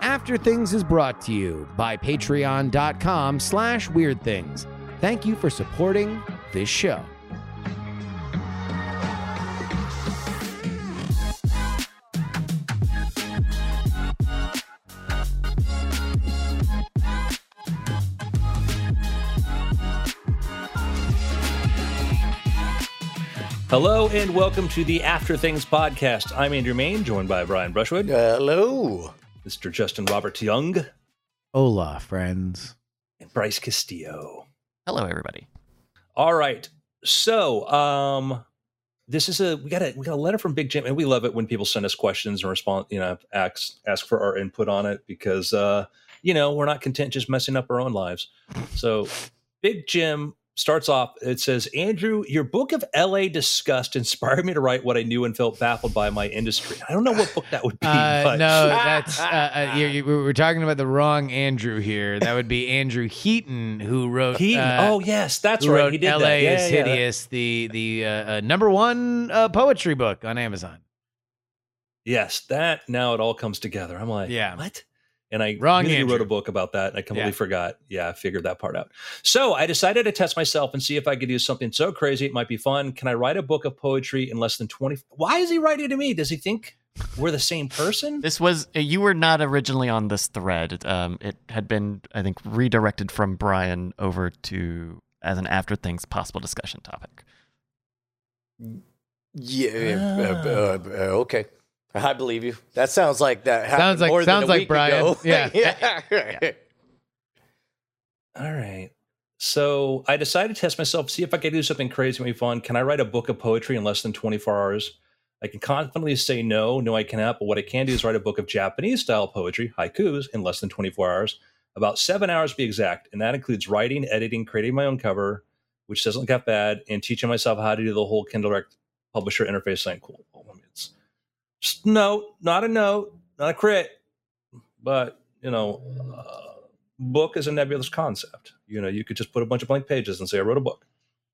After Things is brought to you by patreon.com slash weird things. Thank you for supporting this show. Hello and welcome to the After Things podcast. I'm Andrew Mayne, joined by Brian Brushwood, Hello. Mr. Justin Robert Young, Hola, friends. and Bryce Castillo. Hello, everybody. All right. So, um, this is a we got a we got a letter from Big Jim, and we love it when people send us questions and respond, you know, ask ask for our input on it because uh, you know, we're not content just messing up our own lives. So Big Jim starts off, it says, Andrew, your book of LA disgust inspired me to write what I knew and felt baffled by my industry. I don't know what book that would be, Uh, but no, that's uh, uh, you, you, we're talking about the wrong Andrew here. That would be Andrew Heaton, who wrote. he uh, oh yes, that's right. He did LA that. Yeah, is yeah, yeah. hideous, the the uh, uh, number one uh, poetry book on Amazon. Yes, that now it all comes together. I'm like, Yeah. what? And I Wrong knew you Andrew. wrote a book about that, and I completely Yeah. forgot. Yeah, I figured that part out. So I decided to test myself and see if I could do something so crazy it might be fun. Can I write a book of poetry in less than 20? Why is he writing to me? Does he think we're the same person? This was uh, you were not originally on this thread. Um, it had been, I think, redirected from Brian over to as an after things possible discussion topic. Yeah. Ah. uh, uh, uh, okay. I believe you. That sounds like that. happened Sounds like- more than sounds a like week Brian. ago. Yeah. yeah. All right. So I decided to test myself, see if I could do something crazy and fun. Can I write a book of poetry in less than 24 hours? I can confidently say no, no, I cannot. But what I can do is write a book of Japanese style poetry, haikus, in less than 24 hours, about seven hours to be exact. And that includes writing, editing, creating my own cover, which doesn't get bad, and teaching myself how to do the whole Kindle Direct publisher interface thing. Cool. Well, I mean, it's just note, not a note, not a crit, but you know, uh, book is a nebulous concept. You know, you could just put a bunch of blank pages and say I wrote a book.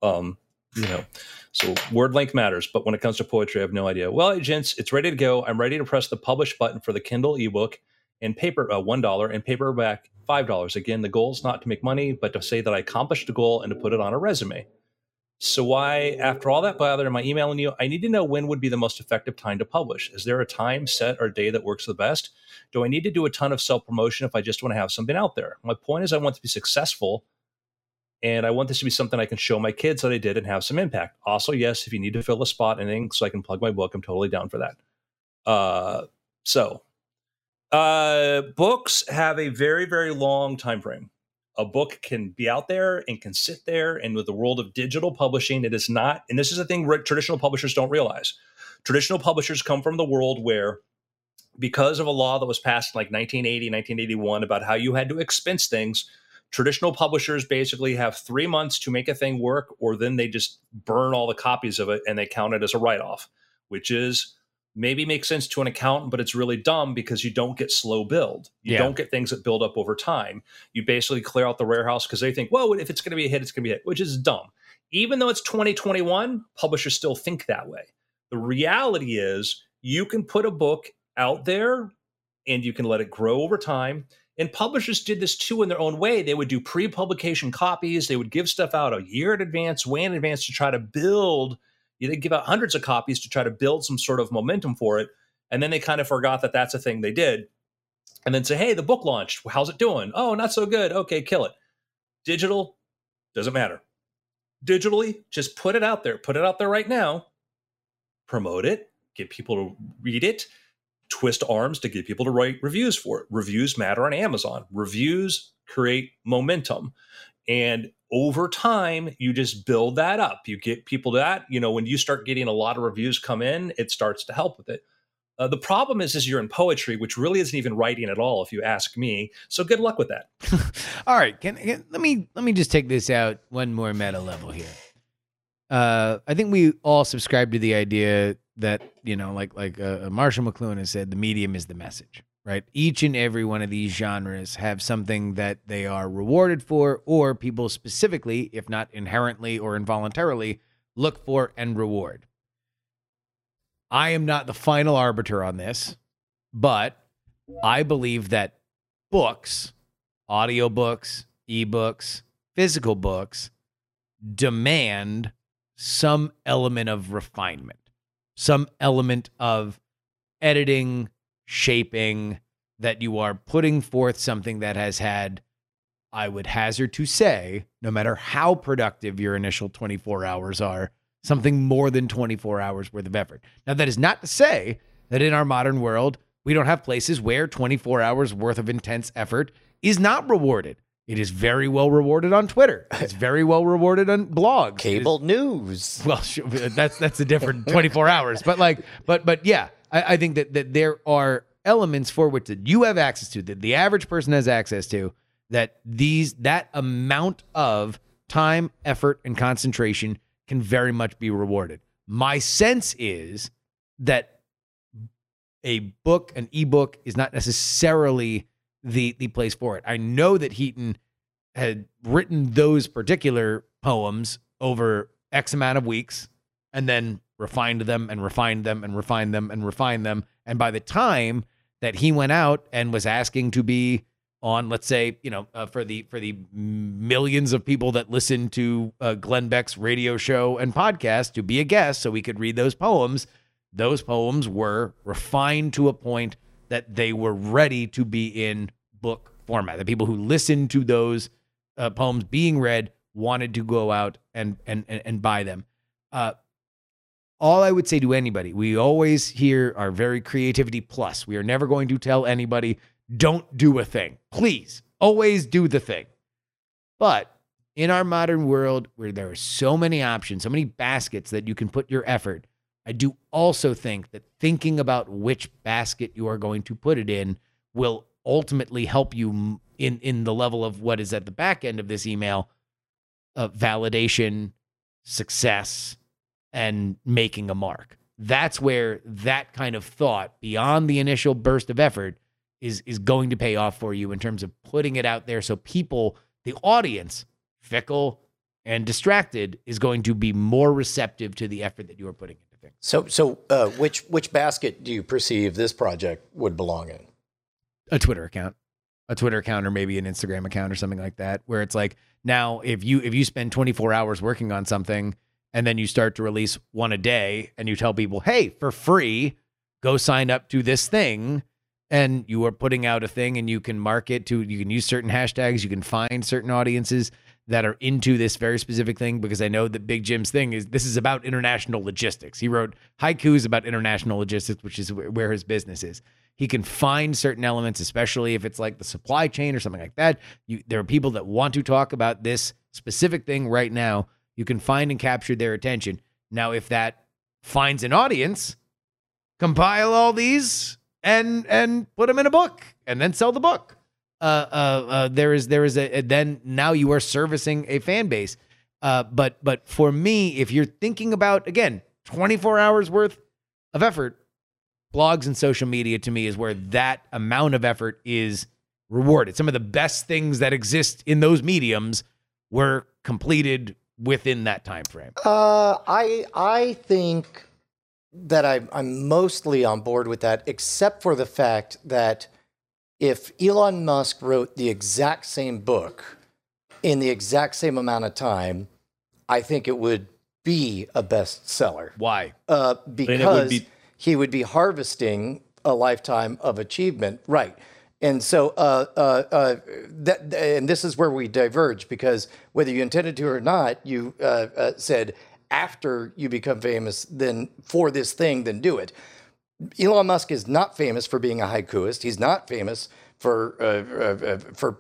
Um, you know, so word length matters, but when it comes to poetry, I have no idea. Well, gents, it's ready to go. I'm ready to press the publish button for the Kindle ebook and paper uh, one dollar and paperback five dollars. Again, the goal is not to make money, but to say that I accomplished a goal and to put it on a resume. So why, after all that bother, am I emailing you? I need to know when would be the most effective time to publish. Is there a time set or day that works the best? Do I need to do a ton of self promotion if I just want to have something out there? My point is, I want to be successful, and I want this to be something I can show my kids that I did and have some impact. Also, yes, if you need to fill a spot and anything so I can plug my book, I'm totally down for that. Uh, so, uh, books have a very, very long time frame a book can be out there and can sit there. And with the world of digital publishing, it is not, and this is a thing traditional publishers don't realize. Traditional publishers come from the world where, because of a law that was passed in like 1980, 1981 about how you had to expense things, traditional publishers basically have three months to make a thing work, or then they just burn all the copies of it and they count it as a write off, which is maybe makes sense to an accountant, but it's really dumb because you don't get slow build. You Yeah. don't get things that build up over time. You basically clear out the warehouse because they think, well, if it's going to be a hit, it's going to be a hit, which is dumb. Even though it's 2021, publishers still think that way. The reality is you can put a book out there and you can let it grow over time. And publishers did this too in their own way. They would do pre publication copies, they would give stuff out a year in advance, way in advance to try to build they give out hundreds of copies to try to build some sort of momentum for it. And then they kind of forgot that that's a thing they did. And then say, hey, the book launched. How's it doing? Oh, not so good. Okay, kill it. Digital, doesn't matter. Digitally, just put it out there. Put it out there right now. Promote it. Get people to read it. Twist arms to get people to write reviews for it. Reviews matter on Amazon. Reviews create momentum. And over time, you just build that up. You get people to that. You know, when you start getting a lot of reviews come in, it starts to help with it. Uh, the problem is, is you're in poetry, which really isn't even writing at all, if you ask me. So good luck with that. All right, can, can let me let me just take this out one more meta level here. Uh, I think we all subscribe to the idea that you know, like like uh, Marshall McLuhan has said, the medium is the message, right? Each and every one of these genres have something that they are rewarded for, or people specifically, if not inherently or involuntarily, look for and reward. I am not the final arbiter on this, but I believe that books, audiobooks, ebooks, physical books demand some element of refinement, some element of editing, shaping, that you are putting forth something that has had, I would hazard to say, no matter how productive your initial 24 hours are, something more than 24 hours worth of effort. Now, that is not to say that in our modern world, we don't have places where 24 hours worth of intense effort is not rewarded. It is very well rewarded on Twitter. It's very well rewarded on blogs. It is- Cable news. well, that's that's a different 24 hours. But like, but but yeah, I, I think that that there are elements for which that you have access to, that the average person has access to, that these that amount of time, effort, and concentration can very much be rewarded. My sense is that a book, an ebook, is not necessarily the the place for it. I know that Heaton had written those particular poems over X amount of weeks and then refined them and refined them and refined them and refined them. And by the time that he went out and was asking to be on, let's say, you know, uh, for the for the millions of people that listen to uh, Glenn Beck's radio show and podcast to be a guest, so we could read those poems. Those poems were refined to a point that they were ready to be in book format. The people who listened to those uh, poems being read wanted to go out and and and, and buy them. Uh, all I would say to anybody, we always hear our very creativity plus. We are never going to tell anybody don't do a thing. Please, always do the thing. But in our modern world where there are so many options, so many baskets that you can put your effort, I do also think that thinking about which basket you are going to put it in will ultimately help you in in the level of what is at the back end of this email uh, validation, success, and making a mark. That's where that kind of thought beyond the initial burst of effort is is going to pay off for you in terms of putting it out there so people, the audience, fickle and distracted, is going to be more receptive to the effort that you are putting into things. So, so uh, which which basket do you perceive this project would belong in? a Twitter account, a Twitter account, or maybe an Instagram account or something like that, where it's like now if you if you spend 24 hours working on something and then you start to release one a day and you tell people, hey, for free, go sign up to this thing. And you are putting out a thing and you can market to, you can use certain hashtags, you can find certain audiences that are into this very specific thing because I know that Big Jim's thing is this is about international logistics. He wrote haikus about international logistics, which is where his business is. He can find certain elements, especially if it's like the supply chain or something like that. You, there are people that want to talk about this specific thing right now. You can find and capture their attention. Now, if that finds an audience, compile all these and and put them in a book and then sell the book. Uh, uh, uh, there is there is a then now you are servicing a fan base. Uh, but but for me, if you're thinking about again 24 hours worth of effort, blogs and social media to me is where that amount of effort is rewarded. Some of the best things that exist in those mediums were completed within that time frame. Uh, I I think that I, I'm mostly on board with that, except for the fact that if Elon Musk wrote the exact same book in the exact same amount of time, I think it would be a bestseller. Why? Uh, it would because be- he would be harvesting a lifetime of achievement, right? And so, uh, uh, uh, that, and this is where we diverge because whether you intended to or not, you uh, uh, said after you become famous, then for this thing, then do it. Elon Musk is not famous for being a haikuist. He's not famous for uh, for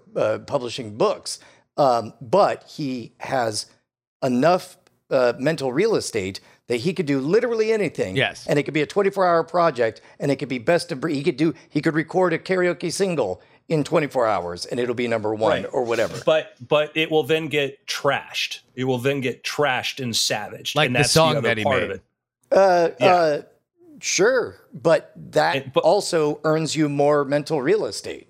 publishing books, um, but he has enough mental real estate that he could do literally anything. Yes. and it could be a 24 hour project, and it could be best of breed. He could do he could record a karaoke single in 24 hours, and it'll be number one Right. or whatever. But but it will then get trashed. It will then get trashed and savaged. Like and the that's song other that he part made. Of it. Uh, Yeah. uh, sure, but that And- but- also earns you more mental real estate.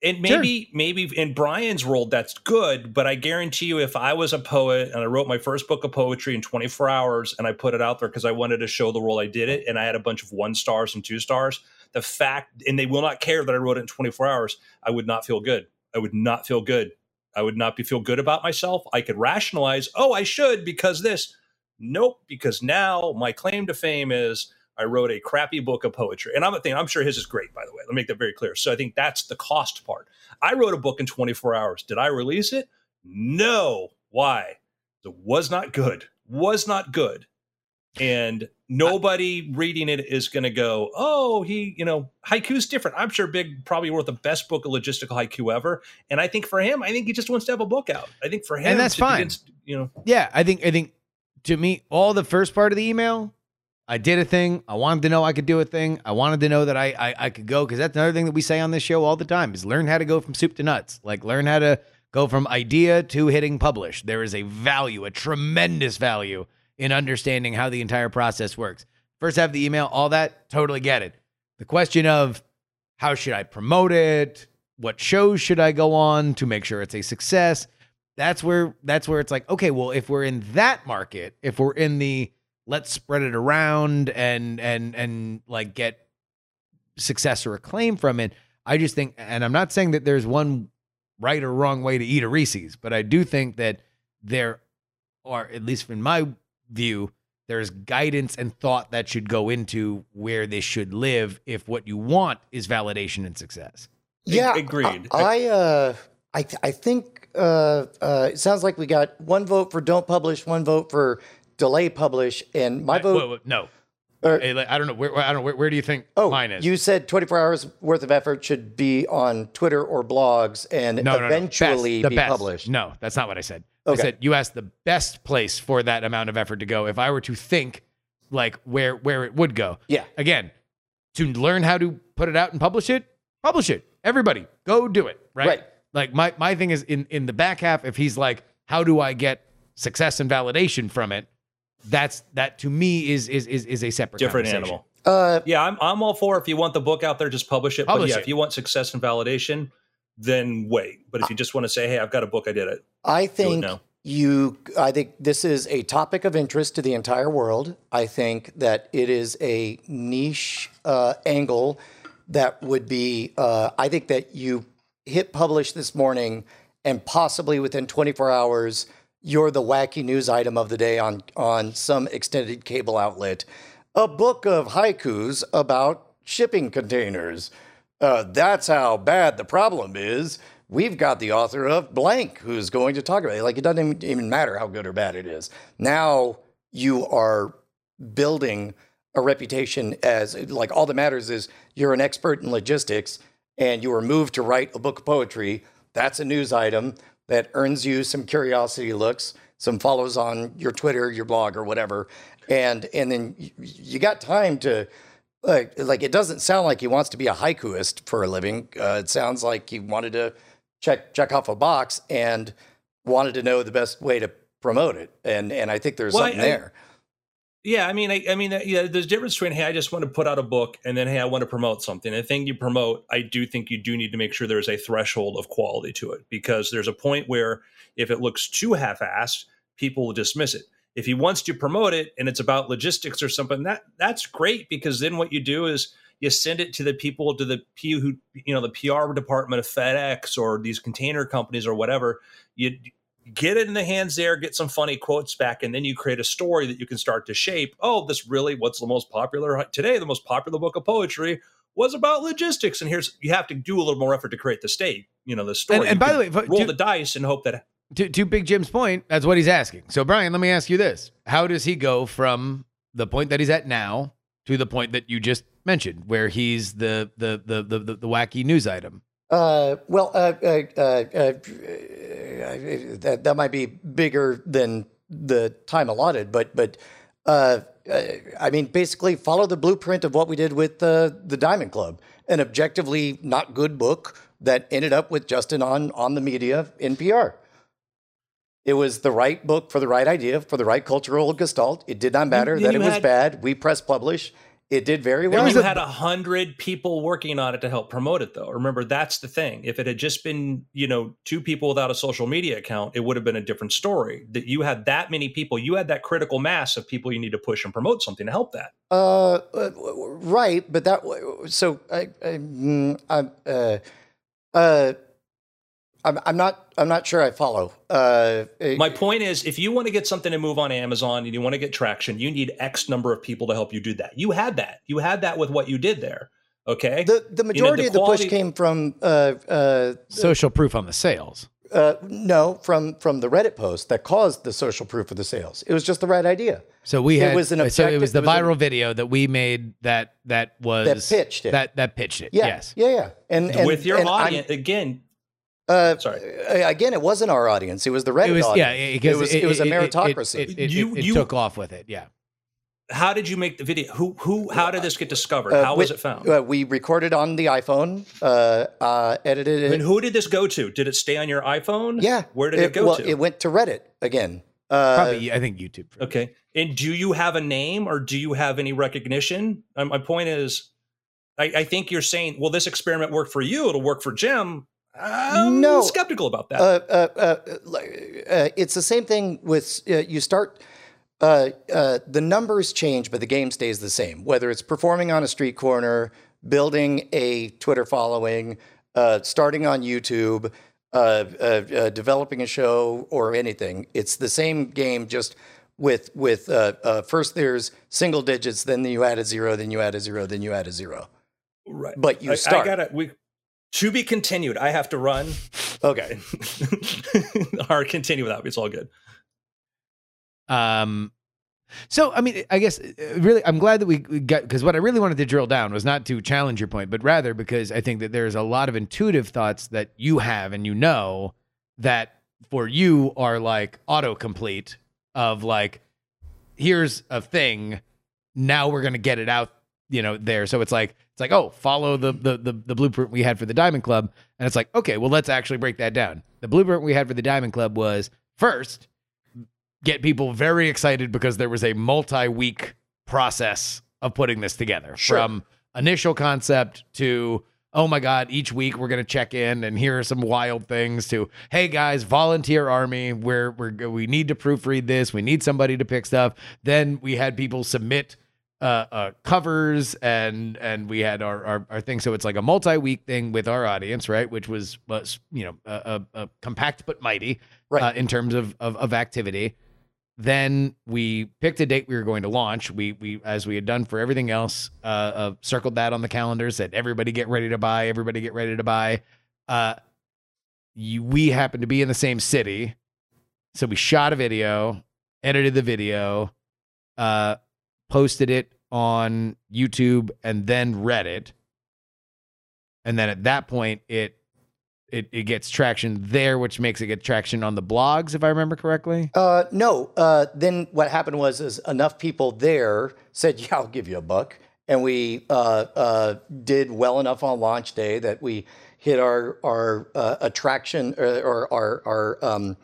And maybe, maybe in Brian's world, that's good. But I guarantee you, if I was a poet and I wrote my first book of poetry in 24 hours and I put it out there because I wanted to show the world I did it, and I had a bunch of one stars and two stars, the fact, and they will not care that I wrote it in 24 hours, I would not feel good. I would not feel good. I would not be feel good about myself. I could rationalize, oh, I should because this. Nope, because now my claim to fame is I wrote a crappy book of poetry. And I'm thinking, I'm sure his is great, by the way. Let me make that very clear. So I think that's the cost part. I wrote a book in 24 hours. Did I release it? No. Why? It was not good. Was not good. And nobody reading it is going to go, oh, he, you know, haiku's different. I'm sure Big probably wrote the best book of logistical haiku ever. And I think for him, I think he just wants to have a book out. I think for him, and that's fine. You know, yeah, I think, I think to me, all the first part of the email, I did a thing. I wanted to know I could do a thing. I wanted to know that I I, I could go because that's another thing that we say on this show all the time is learn how to go from soup to nuts. Like learn how to go from idea to hitting publish. There is a value, a tremendous value in understanding how the entire process works. First have the email, all that, totally get it. The question of how should I promote it? What shows should I go on to make sure it's a success? That's where that's where it's like, okay, well, if we're in that market, if we're in the let's spread it around and and and like get success or acclaim from it, I just think and I'm not saying that there's one right or wrong way to eat a Reese's, but I do think that there are, at least in my view, there's guidance and thought that should go into where this should live if what you want is validation and success. Yeah, agreed. I, I uh, I, th- I think uh, uh, it sounds like we got one vote for don't publish, one vote for delay publish, and my vote. Wait, wait, no, or, I don't know. Where, I don't know. Where, where, do you think oh, mine is? You said 24 hours worth of effort should be on Twitter or blogs and no, eventually no, no. be best. published. No, that's not what I said. Okay. I said you asked the best place for that amount of effort to go. If I were to think like where where it would go. Yeah. Again, to learn how to put it out and publish it, publish it. Everybody, go do it. Right. Right. Like my my thing is in in the back half. If he's like, how do I get success and validation from it? That's that to me is is is, is a separate different animal. Uh, Yeah, I'm I'm all for if you want the book out there, just publish it. Publish but yeah, it. if you want success and validation, then wait. But if you just want to say, hey, I've got a book, I did it. I Do it think you. I think this is a topic of interest to the entire world. I think that it is a niche uh, angle that would be. Uh, I think that you hit publish this morning, and possibly within 24 hours, you're the wacky news item of the day on on some extended cable outlet. A book of haikus about shipping containers. Uh, that's how bad the problem is. We've got the author of blank who's going to talk about it. Like it doesn't even- even matter how good or bad it is. Now you are building a reputation as like all that matters is you're an expert in logistics and you were moved to write a book of poetry. That's a news item that earns you some curiosity looks, some follows on your Twitter, your blog, or whatever, and and then you, you got time to like like it doesn't sound like he wants to be a haikuist for a living. Uh, it sounds like he wanted to check check off a box and wanted to know the best way to promote it, and and I think there's Well, something I- I- there. Yeah, I mean, I, I mean, uh, yeah, there's a difference between hey, I just want to put out a book, and then hey, I want to promote something. The thing you promote, I do think you do need to make sure there's a threshold of quality to it because there's a point where if it looks too half-assed, people will dismiss it. If he wants to promote it and it's about logistics or something, that that's great because then what you do is you send it to the people to the P who you know the PR department of FedEx or these container companies or whatever. You get it in the hands there, get some funny quotes back, and then you create a story that you can start to shape. Oh, this really what's the most popular today? The most popular book of poetry was about logistics, and here's you have to do a little more effort to create the state, you know, the story. And, and by the way, if- roll to, the dice and hope that to, to Big Jim's point, that's what he's asking. So, Brian, let me ask you this: How does he go from the point that he's at now to the point that you just mentioned, where he's the the the the, the, the wacky news item? Uh, well, uh, uh, uh, uh, that that might be bigger than the time allotted, but but uh, uh, I mean, basically, follow the blueprint of what we did with uh, the Diamond Club, an objectively not good book that ended up with Justin on on the media in PR. It was the right book for the right idea for the right cultural gestalt. It did not matter that it was bad. We press publish, It did very well. you had a hundred people working on it to help promote it, though. Remember, that's the thing. If it had just been, you know, two people without a social media account, it would have been a different story. That you had that many people, you had that critical mass of people you need to push and promote something to help that. Uh, uh, right, but that so I, I mm, I'm uh, uh, I'm I'm not I'm not sure I follow. Uh, My point is, if you want to get something to move on Amazon and you want to get traction, you need X number of people to help you do that. You had that. You had that with what you did there. Okay. the the majority the of the push came from uh, uh, Social proof on the sales. uh, no from from the Reddit post that caused the social proof of the sales. It was just the right idea. So we had, It was an so it was the it was a- viral video that we made that that was that pitched it. That that pitched it. Yeah, Yes. yeah, yeah. And, and with your and I'm- audience, again, Uh, Sorry. Again, it wasn't our audience. It was the Reddit It was yeah, audience. because it was it, was a it- it- meritocracy. It, it, You- it, it you- took off with it. Yeah. how did you make the video? Who who? How did this get discovered? Uh, how was it found? Uh, we recorded on the iPhone, uh, uh, edited it. and who did this go to? Did it stay on your iPhone? yeah, Where did it, go well, to? It went to Reddit again. Uh, Probably I think YouTube. for- Okay. And do you have a name or do you have any recognition? Uh, my point is, I, I think you're saying, well, this experiment worked for you, it'll work for Jim. I'm No. skeptical about that. uh, uh, uh, uh, it's the same thing with uh, you start. Uh, uh, the numbers change, but the game stays the same. Whether it's performing on a street corner, building a Twitter following, uh, starting on YouTube, uh, uh, uh, developing a show, or anything, it's the same game. Just with with uh, uh, first there's single digits, then you add a zero, then you add a zero, then you add a zero. right. But you I, start. I gotta, we, to be continued. I have to run. okay. or continue without me. It's all good. Um, so I mean, I guess uh, really, I'm glad that we got because what I really wanted to drill down was not to challenge your point, but rather because I think that there's a lot of intuitive thoughts that you have and you know that for you are like autocomplete of like, here's a thing, now we're gonna get it out, you know, there. So it's like it's like oh, follow the the the, the blueprint we had for the Diamond Club, and it's like okay, well let's actually break that down. The blueprint we had for the Diamond Club was first get people very excited because there was a multi-week process of putting this together Sure. from initial concept to oh my god each week we're going to check in and here are some wild things to hey guys volunteer army we're, we're we need to proofread this we need somebody to pick stuff then we had people submit uh, uh, covers and and we had our, our our thing so it's like a multi-week thing with our audience right which was was you know a, a, a compact but mighty Right. uh, in terms of, of of activity then we picked a date we were going to launch. We we as we had done for everything else, uh, uh circled that on the calendar, said everybody get ready to buy, everybody get ready to buy. Uh you, we happened to be in the same city. So we shot a video, edited the video, uh posted it on YouTube and then Reddit. And then at that point it it, it gets traction there, which makes it get traction on the blogs, if I remember correctly. Uh, no. Uh, then what happened was is enough people there said, "Yeah, I'll give you a buck," and we uh, uh, did well enough on launch day that we hit our our uh, attraction or, or our our um,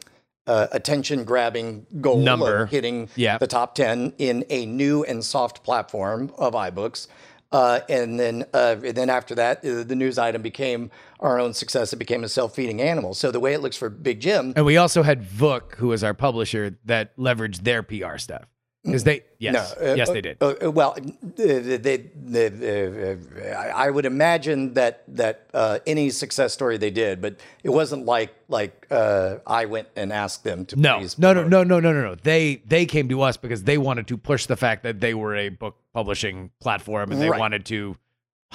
uh, attention grabbing goal Number. of hitting Yeah. the top ten in a new and soft platform of iBooks. Uh, and then, uh, and then after that, uh, the news item became our own success. It became a self-feeding animal. So the way it looks for Big Jim, And we also had Vook, who was our publisher, that leveraged their PR stuff. Because they, yes, No, uh, yes, uh, they did. Uh, uh, well, they, they, they, uh, I I would imagine that that uh, any success story they did, but it wasn't like like uh, I went and asked them to No, please. no, no, no, no, no, no, no. They they came to us because they wanted to push the fact that they were a book publishing platform and they Right. wanted to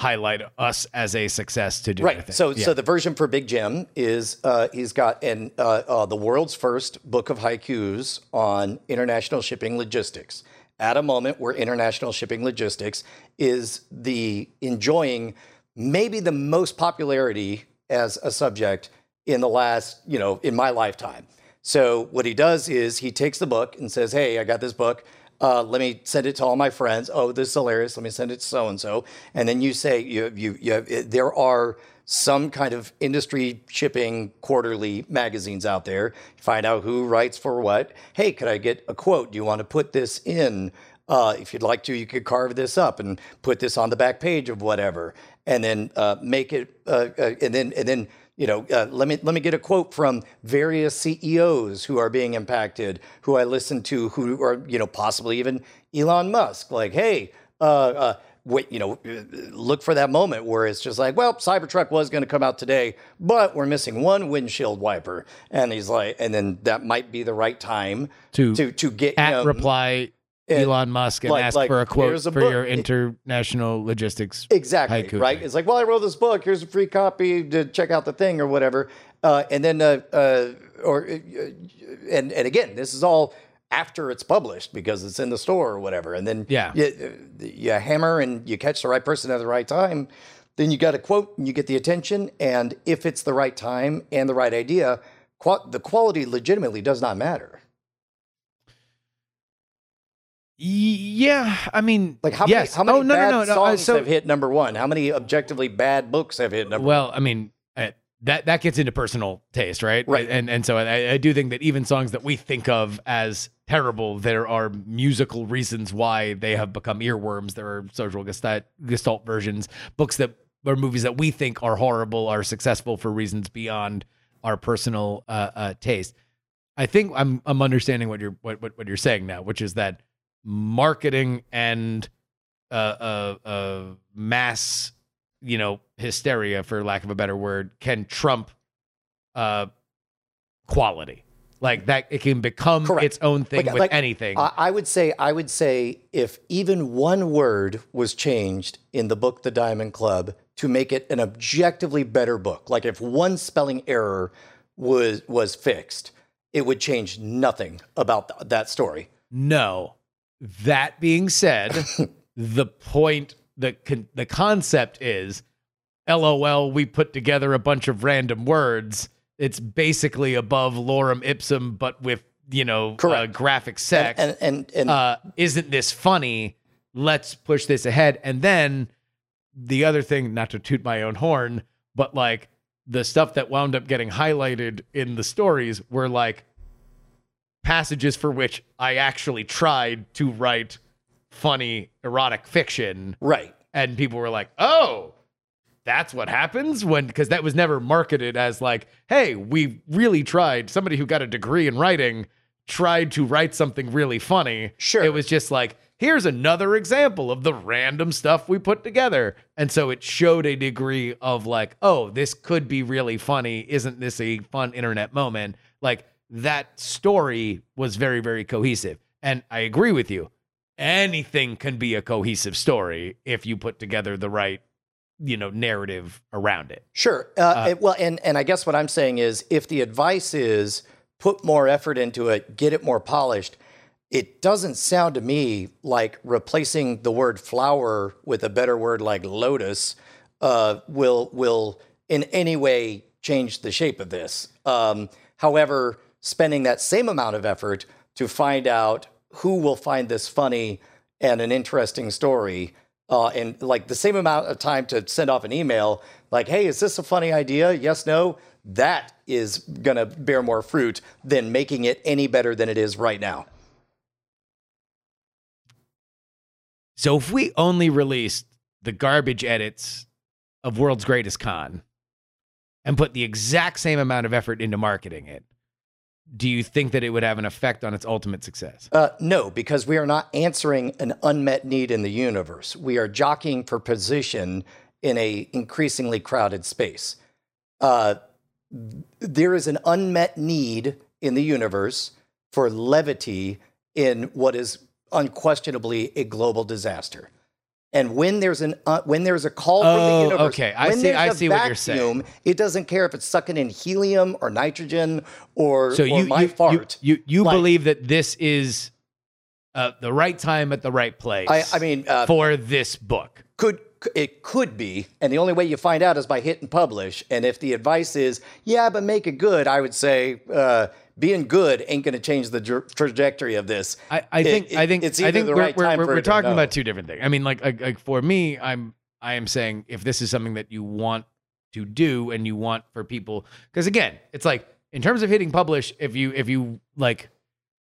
highlight us as a success to do Right. So, Yeah. so the version for Big Jim is uh, he's got an uh, uh, the world's first book of haikus on international shipping logistics. At a moment where international shipping logistics is the enjoying maybe the most popularity as a subject in the last, you know, in my lifetime. So what he does is he takes the book and says, "Hey, I got this book. Uh, let me send it to all my friends. Oh, this is hilarious. Let me send it to so and so." And then you say, "You, you, you have." there are." Some kind of industry shipping quarterly magazines out there. Find out who writes for what. Hey, could I get a quote? Do you want to put this in? Uh, if you'd like to, you could carve this up and put this on the back page of whatever, and then uh, make it, uh, uh, and then and then you know, uh, let me let me get a quote from various CEOs who are being impacted, who I listen to, who are you know possibly even Elon Musk. Like, hey, uh, uh, wait, you know, look for that moment where it's just like, well, Cybertruck was going to come out today, but we're missing one windshield wiper, and he's like, and then that might be the right time To to to get at you know, reply Elon Musk and like- ask like, for a quote a for book. your international logistics. Exactly, haiku right? thing. It's like, well, I wrote this book. Here's a free copy to check out the thing or whatever. Uh, and then, uh, uh, or, uh, and and again, this is all after it's published because it's in the store or whatever. And then, Yeah. you, you hammer and you catch the right person at the right time. Then you got a quote and you get the attention. And if it's the right time and the right idea, qua- the quality legitimately does not matter. Yeah, I mean, Like how yes. many how many oh, no, bad no, no, no. uh, songs so, have hit number one? How many objectively bad books have hit number? well, I mean, uh, that that gets into personal taste, right? Right. And and so I, I do think that even songs that we think of as terrible, there are musical reasons why they have become earworms. There are social gestalt, gestalt versions, books that or movies that we think are horrible are successful for reasons beyond our personal uh, uh, taste. I think I'm I'm understanding what you're what, what what you're saying now, which is that marketing and uh, uh, uh, mass, you know, hysteria, for lack of a better word, can trump uh, quality. Like that, it can become Correct. its own thing Like- with like, anything. I, I would say I would say if even one word was changed in the book The Diamond Club to make it an objectively better book, like if one spelling error was was fixed, it would change nothing about th- that story. No. That being said, the point, the con- the concept is, LOL. We put together a bunch of random words. It's basically above lorem ipsum, but with you know uh, graphic sex. And and and, uh, isn't this funny? Let's push this ahead. And then the other thing, not to toot my own horn, but like the stuff that wound up getting highlighted in the stories were like passages for which I actually tried to write funny erotic fiction. right. And people were like, oh, that's what happens when, because that was never marketed as like, hey, we really tried. Somebody who got a degree in writing tried to write something really funny. Sure. It was just like, here's another example of the random stuff we put together. And so it showed a degree of like, oh, this could be really funny. Isn't this a fun internet moment? Like that story was very, very cohesive. And I agree with you. Anything can be a cohesive story if you put together the right, you know, narrative around it. Sure. Uh, it- well, and and I guess what I'm saying is, if the advice is put more effort into it, get it more polished, it doesn't sound to me like replacing the word flower with a better word like lotus uh, will will in any way change the shape of this. Um, however, spending that same amount of effort to find out who will find this funny and an interesting story uh, and like the same amount of time to send off an email like hey is this a funny idea? Yes no. That is going to bear more fruit than making it any better than it is right now. So if we only released the garbage edits of World's Greatest Con and put the exact same amount of effort into marketing it, do you think that it would have an effect on its ultimate success? uh, no because we are not answering an unmet need in the universe we are jockeying for position in a increasingly crowded space uh, there is an unmet need in the universe for levity in what is unquestionably a global disaster. And when there's an uh, when there's a call from the Oh, universe, okay. I when see- I see what you're saying. vacuum, It doesn't care if it's sucking in helium or nitrogen or, So or you my you, fart. you you, you Like- believe that this is uh, the right time at the right place. I, I mean, uh, for this book. could it could be, and the only way you find out is by hitting publish. And if the advice is, yeah, but make it good, I would say uh, being good ain't going to change the trajectory of this. I, I think it- I think it's I think the we're, right we're, time we're, we're talking about two different things. I mean, like, like like for me, I'm I am saying if this is something that you want to do and you want for people, because again, it's like in terms of hitting publish, if you if you like,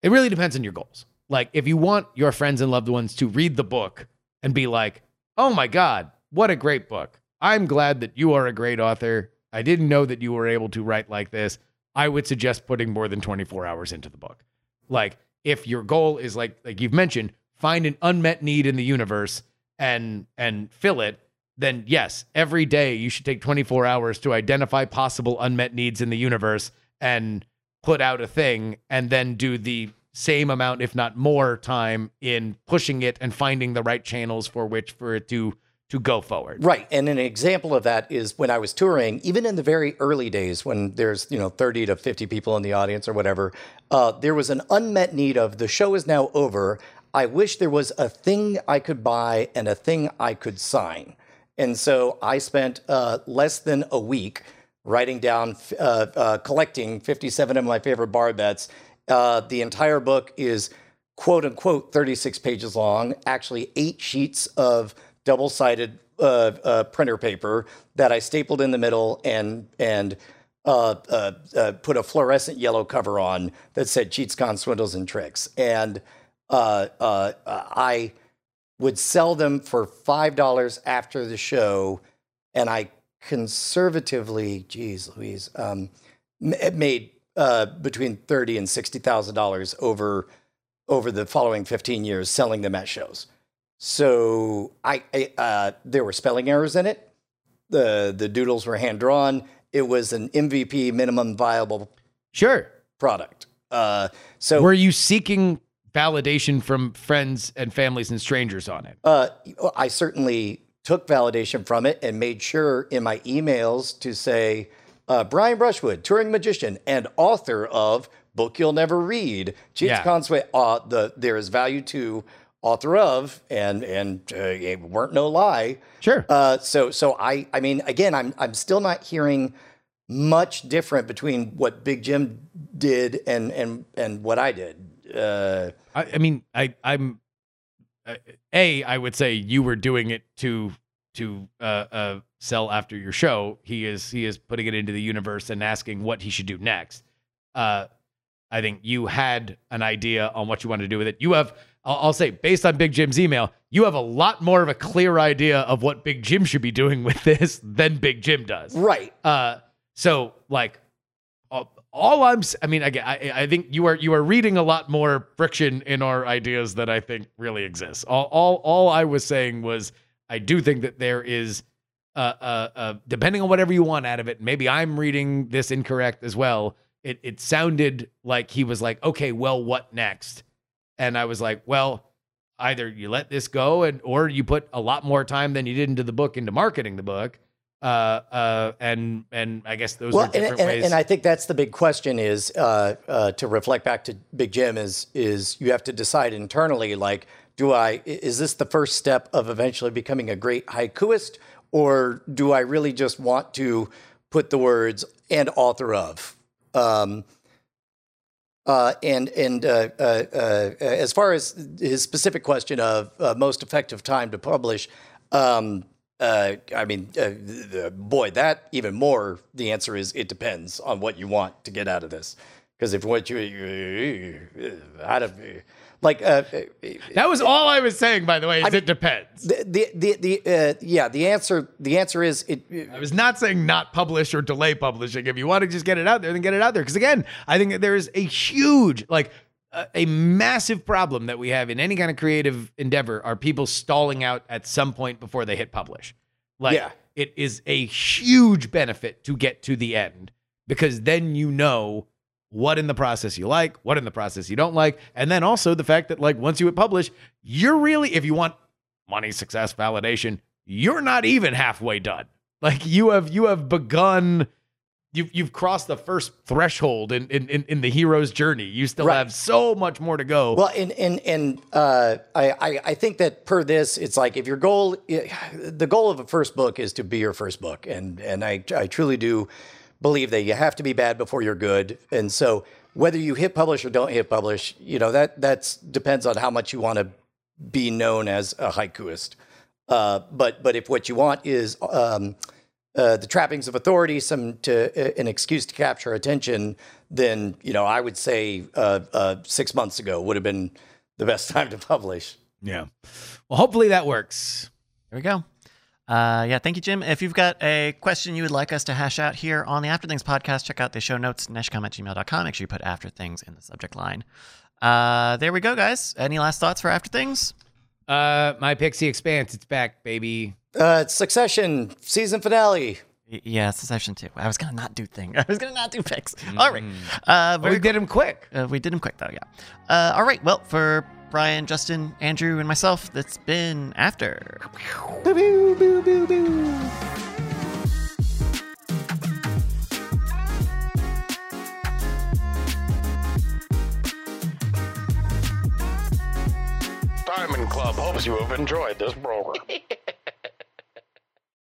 it really depends on your goals. like if you want your friends and loved ones to read the book and be like, "Oh my god, what a great book. I'm glad that you are a great author. I didn't know that you were able to write like this." I would suggest putting more than 24 hours into the book. Like if your goal is like like you've mentioned, find an unmet need in the universe and and fill it, then yes, every day you should take 24 hours to identify possible unmet needs in the universe and put out a thing and then do the same amount if not more time in pushing it and finding the right channels for which for it to to go forward. Right. And an example of that is when I was touring, even in the very early days when there's, you know, 30 to 50 people in the audience or whatever, uh, there was an unmet need of the show is now over. I wish there was a thing I could buy and a thing I could sign. And so I spent uh, less than a week writing down, uh, uh collecting 57 of my favorite bar bets. Uh, the entire book is quote unquote 36 pages long, actually, eight sheets of double sided uh, uh, printer paper that I stapled in the middle and and uh, uh, uh put a fluorescent yellow cover on that said cheats, cons, swindles, and tricks. And uh, I would sell them for five dollars after the show, and I conservatively, geez, Louise, um, made between thirty and sixty thousand dollars over over the following fifteen years selling them at shows. So I, I uh, there were spelling errors in it. The the doodles were hand drawn. It was an MVP minimum viable sure product. Uh, so were you seeking validation from friends and families and strangers on it? Uh, I certainly took validation from it and made sure in my emails to say uh, Brian Brushwood, touring magician and author of book you'll never read. Cheats yeah. Consway. Uh, the there is value to author of, and and uh, it weren't no lie. Sure. Uh, so so I I mean again I'm I'm still not hearing much different between what Big Jim did and and and what I did. Uh, I, I mean I I'm a I would say you were doing it to to uh, uh, sell after your show. He is he is putting it into the universe and asking what he should do next. Uh, I think you had an idea on what you wanted to do with it. You have I'll, I'll, say, based on Big Jim's email, you have a lot more of a clear idea of what Big Jim should be doing with this than Big Jim does. Right. Uh, so like, all I'm, I mean, again, I, I think you are you are reading a lot more friction in our ideas that I think really exists. All, all, all I was saying was, I do think that there is, uh, uh, uh, depending on whatever you want out of it. Maybe I'm reading this incorrect as well. It it sounded like he was like, okay, well, what next? And I was like, well, either you let this go and or you put a lot more time than you did into the book into marketing the book. Uh, uh, and and I guess those well, are different and, ways. And I think that's the big question is uh, uh, to reflect back to Big Jim is is you have to decide internally like do I is this the first step of eventually becoming a great haikuist or do I really just want to put the words and author of um, uh, and and uh, uh, uh, as far as his specific question of uh, most effective time to publish, um, uh, I mean, boy, that even more. The answer is it depends on what you want to get out of this. Because if what you out of like uh, that was all I was saying. By the way, is I mean, it depends. The the the, the uh, yeah. The answer the answer is it, it, I was not saying not publish or delay publishing. If you want to just get it out there, then get it out there. Because again, I think there is a huge like a, a massive problem that we have in any kind of creative endeavor are people stalling out at some point before they hit publish. Like yeah. it is a huge benefit to get to the end because then you know what in the process you like, what in the process you don't like, and then also the fact that like once you hit publish, you're really if you want money, success, validation, you're not even halfway done. Like you have you have begun you've you've crossed the first threshold in in, in, the hero's journey. You still right. have so much more to go. Well, and and and uh, I I think that per this, it's like if your goal, the goal of a first book is to be your first book, and and I I truly do believe that you have to be bad before you're good. And so whether you hit publish or don't hit publish, you know, that that's depends on how much you want to be known as a haikuist. Uh, but but if what you want is um, uh, the trappings of authority, some to uh, an excuse to capture attention, then you know I would say uh, uh, six months ago would have been the best time to publish. Yeah. Well, hopefully that works. There we go. Uh, yeah, thank you, Jim. If you've got a question you would like us to hash out here on the After Things podcast, check out the show notes, neshcom at gmail.com. Make sure you put After Things in the subject line. Uh, there we go, guys. Any last thoughts for After Things? Uh, my Pixie Expanse, it's back, baby. Uh, Succession season finale. Y- Yeah, Succession session two. I was gonna not do thing. I was gonna not do picks. All right. Uh, But very we did them quick. Uh, we did them quick though, yeah. Uh, all right. Well, for Brian, Justin, Andrew, and myself, that's been after. Boo, boo, boo, boo, boo. Diamond Club hopes you have enjoyed this program.